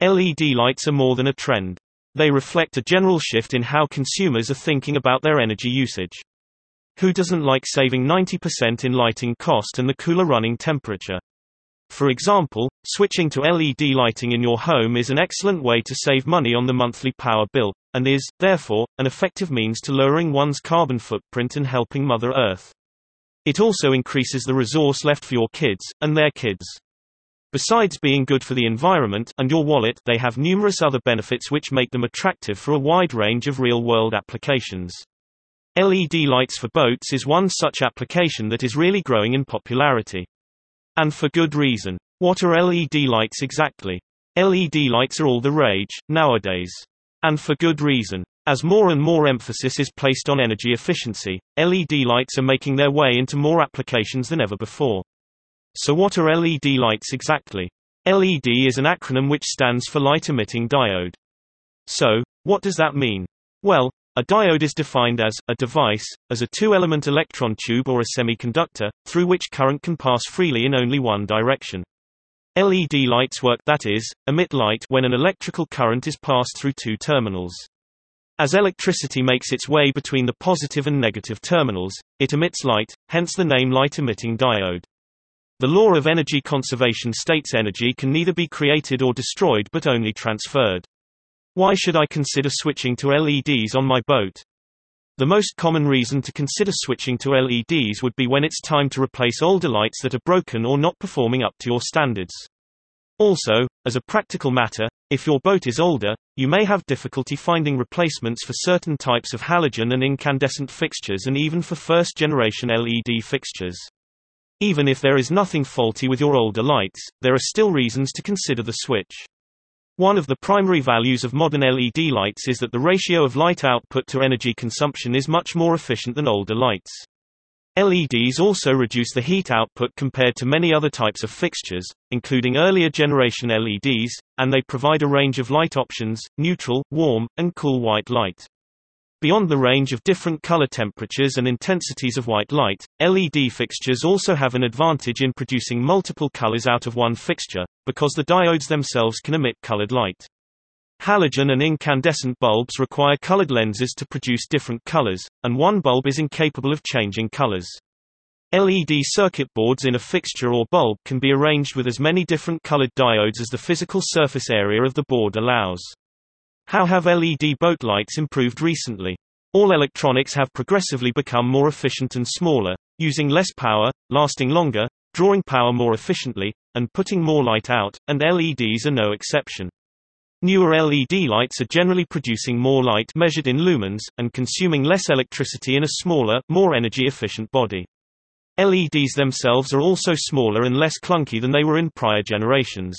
LED lights are more than a trend. They reflect a general shift in how consumers are thinking about their energy usage. Who doesn't like saving 90% in lighting cost and the cooler running temperature? For example, switching to LED lighting in your home is an excellent way to save money on the monthly power bill, and is, therefore, an effective means to lowering one's carbon footprint and helping Mother Earth. It also increases the resource left for your kids, and their kids. Besides being good for the environment and your wallet, they have numerous other benefits which make them attractive for a wide range of real-world applications. LED lights for boats is one such application that is really growing in popularity. And for good reason. What are LED lights exactly? LED lights are all the rage, nowadays. And for good reason. As more and more emphasis is placed on energy efficiency, LED lights are making their way into more applications than ever before. So what are LED lights exactly? LED is an acronym which stands for light emitting diode. So, what does that mean? Well, a diode is defined as a device, as a two-element electron tube or a semiconductor, through which current can pass freely in only one direction. LED lights work that is, emit light when an electrical current is passed through two terminals. As electricity makes its way between the positive and negative terminals, it emits light, hence the name light-emitting diode. The law of energy conservation states energy can neither be created or destroyed but only transferred. Why should I consider switching to LEDs on my boat? The most common reason to consider switching to LEDs would be when it's time to replace older lights that are broken or not performing up to your standards. Also, as a practical matter, if your boat is older, you may have difficulty finding replacements for certain types of halogen and incandescent fixtures and even for first-generation LED fixtures. Even if there is nothing faulty with your older lights, there are still reasons to consider the switch. One of the primary values of modern LED lights is that the ratio of light output to energy consumption is much more efficient than older lights. LEDs also reduce the heat output compared to many other types of fixtures, including earlier generation LEDs, and they provide a range of light options, neutral, warm, and cool white light. Beyond the range of different color temperatures and intensities of white light, LED fixtures also have an advantage in producing multiple colors out of one fixture, because the diodes themselves can emit colored light. Halogen and incandescent bulbs require colored lenses to produce different colors, and one bulb is incapable of changing colors. LED circuit boards in a fixture or bulb can be arranged with as many different colored diodes as the physical surface area of the board allows. How have LED boat lights improved recently? All electronics have progressively become more efficient and smaller, using less power, lasting longer, drawing power more efficiently, and putting more light out, and LEDs are no exception. Newer LED lights are generally producing more light measured in lumens, and consuming less electricity in a smaller, more energy-efficient body. LEDs themselves are also smaller and less clunky than they were in prior generations.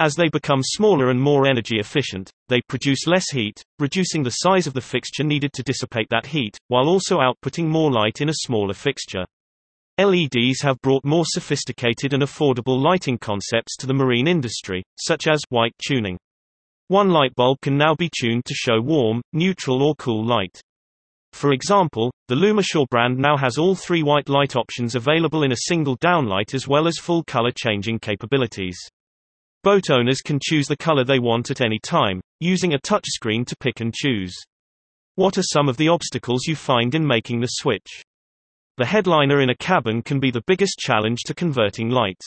As they become smaller and more energy efficient, they produce less heat, reducing the size of the fixture needed to dissipate that heat, while also outputting more light in a smaller fixture. LEDs have brought more sophisticated and affordable lighting concepts to the marine industry, such as white tuning. One light bulb can now be tuned to show warm, neutral or cool light. For example, the Lumishore brand now has all three white light options available in a single downlight as well as full color changing capabilities. Boat owners can choose the color they want at any time, using a touchscreen to pick and choose. What are some of the obstacles you find in making the switch? The headliner in a cabin can be the biggest challenge to converting lights.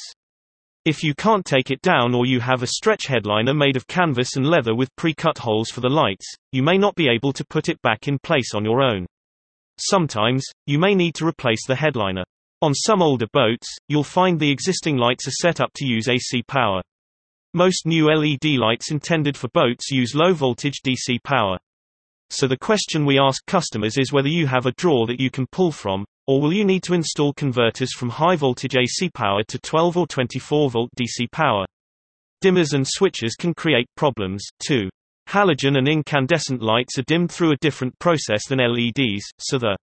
If you can't take it down or you have a stretch headliner made of canvas and leather with pre-cut holes for the lights, you may not be able to put it back in place on your own. Sometimes, you may need to replace the headliner. On some older boats, you'll find the existing lights are set up to use AC power. Most new LED lights intended for boats use low-voltage DC power. So the question we ask customers is whether you have a drawer that you can pull from, or will you need to install converters from high-voltage AC power to 12 or 24-volt DC power. Dimmers and switches can create problems, too. Halogen and incandescent lights are dimmed through a different process than LEDs, so the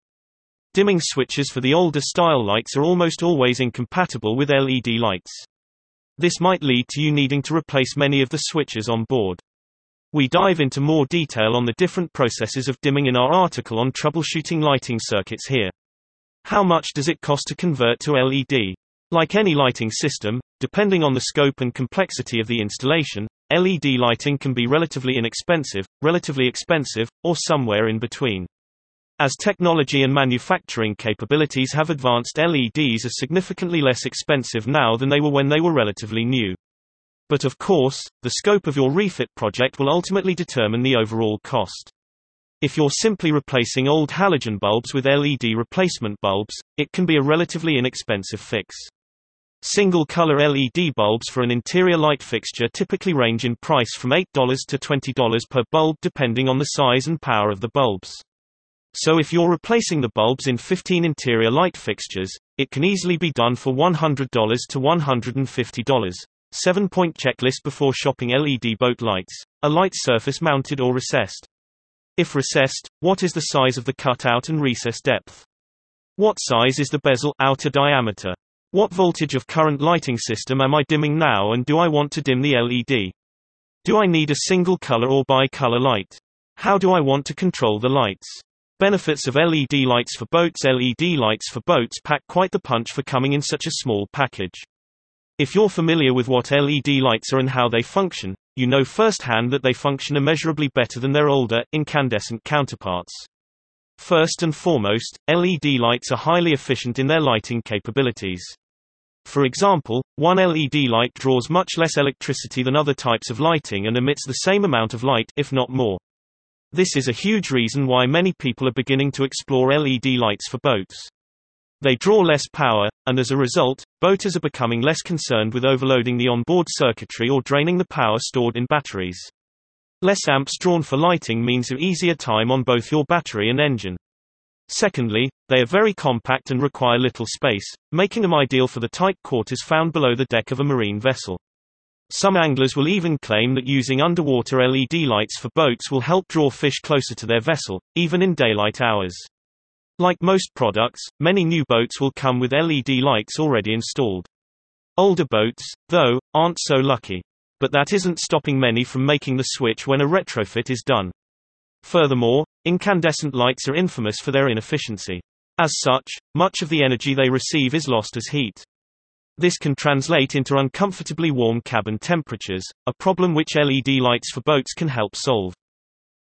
dimming switches for the older style lights are almost always incompatible with LED lights. This might lead to you needing to replace many of the switches on board. We dive into more detail on the different processes of dimming in our article on troubleshooting lighting circuits here. How much does it cost to convert to LED? Like any lighting system, depending on the scope and complexity of the installation, LED lighting can be relatively inexpensive, relatively expensive, or somewhere in between. As technology and manufacturing capabilities have advanced LEDs are significantly less expensive now than they were when they were relatively new. But of course, the scope of your refit project will ultimately determine the overall cost. If you're simply replacing old halogen bulbs with LED replacement bulbs, it can be a relatively inexpensive fix. Single-color LED bulbs for an interior light fixture typically range in price from $8 to $20 per bulb depending on the size and power of the bulbs. So if you're replacing the bulbs in 15 interior light fixtures, it can easily be done for $100 to $150. 7-point checklist before shopping LED boat lights. A light surface mounted or recessed. If recessed, what is the size of the cutout and recess depth? What size is the bezel outer diameter? What voltage of current lighting system am I dimming now and do I want to dim the LED? Do I need a single color or bi-color light? How do I want to control the lights? Benefits of LED lights for boats LED lights for boats pack quite the punch for coming in such a small package. If you're familiar with what LED lights are and how they function, you know firsthand that they function immeasurably better than their older, incandescent counterparts. First and foremost, LED lights are highly efficient in their lighting capabilities. For example, one LED light draws much less electricity than other types of lighting and emits the same amount of light, if not more. This is a huge reason why many people are beginning to explore LED lights for boats. They draw less power, and as a result, boaters are becoming less concerned with overloading the onboard circuitry or draining the power stored in batteries. Less amps drawn for lighting means an easier time on both your battery and engine. Secondly, they are very compact and require little space, making them ideal for the tight quarters found below the deck of a marine vessel. Some anglers will even claim that using underwater LED lights for boats will help draw fish closer to their vessel, even in daylight hours. Like most products, many new boats will come with LED lights already installed. Older boats, though, aren't so lucky. But that isn't stopping many from making the switch when a retrofit is done. Furthermore, incandescent lights are infamous for their inefficiency. As such, much of the energy they receive is lost as heat. This can translate into uncomfortably warm cabin temperatures, a problem which LED lights for boats can help solve.